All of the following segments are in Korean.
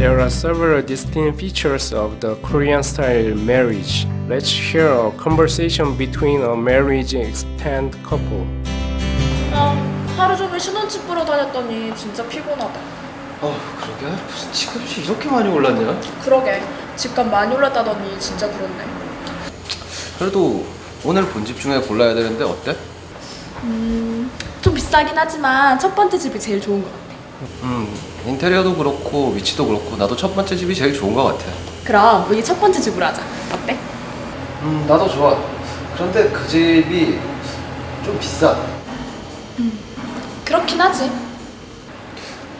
There are several distinct features of the Korean style marriage. Let's hear a conversation between a marriage extant couple. 아, 하루 종일 신혼집 보러 다녔더니 진짜 피곤하다. 어 그러게 무슨 집값이 이렇게 많이 올랐냐? 그러게, 집값 많이 올랐다더니 진짜 그렇네. 그래도 오늘 본 집 중에 골라야 되는데 어때? 좀 비싸긴 하지만 첫 번째 집이 제일 좋은 것 같아. 음 인테리어도 그렇고 위치도 그렇고 나도 첫 번째 집이 제일 좋은 것 같아 그럼 여기 첫 번째 집으로 하자. 어때? 음 나도 좋아 그런데 그 집이 좀 비싸 그렇긴 하지.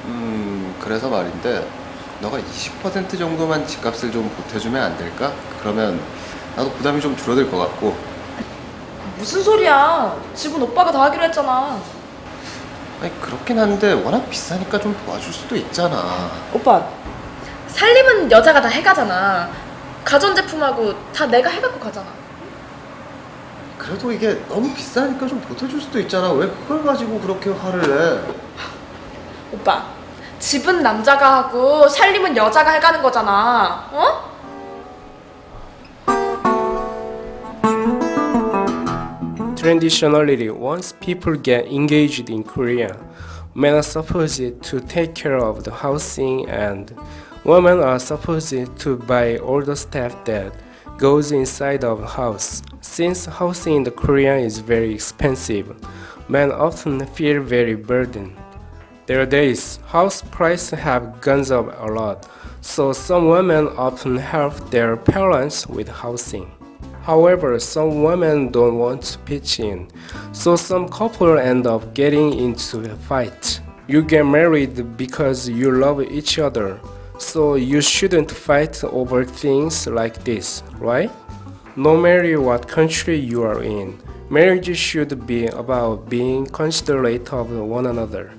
음 그래서 말인데 너가 20% 정도만 집값을 좀 보태주면 안 될까? 그러면 나도 부담이 좀 줄어들 것 같고 무슨 소리야? 집은 오빠가 다 하기로 했잖아. 아니 그렇긴 한데 워낙 비싸니까 좀 도와줄 수도 있잖아 오빠, 살림은 여자가 다 해가잖아. 가전제품하고 다 내가 해갖고 가잖아. 그래도 이게 너무 비싸니까 좀 보태줄 수도 있잖아 왜 그걸 가지고 그렇게 화를 내 오빠, 집은 남자가 하고 살림은 여자가 해가는 거잖아. 어? Traditionally, once people get engaged in Korea, men are supposed to take care of the housing and women are supposed to buy all the stuff that goes inside of the house. Since housing in the Korea is very expensive, men often feel very burdened. Their days, house prices have gone up a lot, so some women often help their parents with housing. However, some women don't want to pitch in, so some couple end up getting into a fight. You get married because you love each other, so you shouldn't fight over things like this, right? No matter what country you are in, marriage should be about being considerate of one another.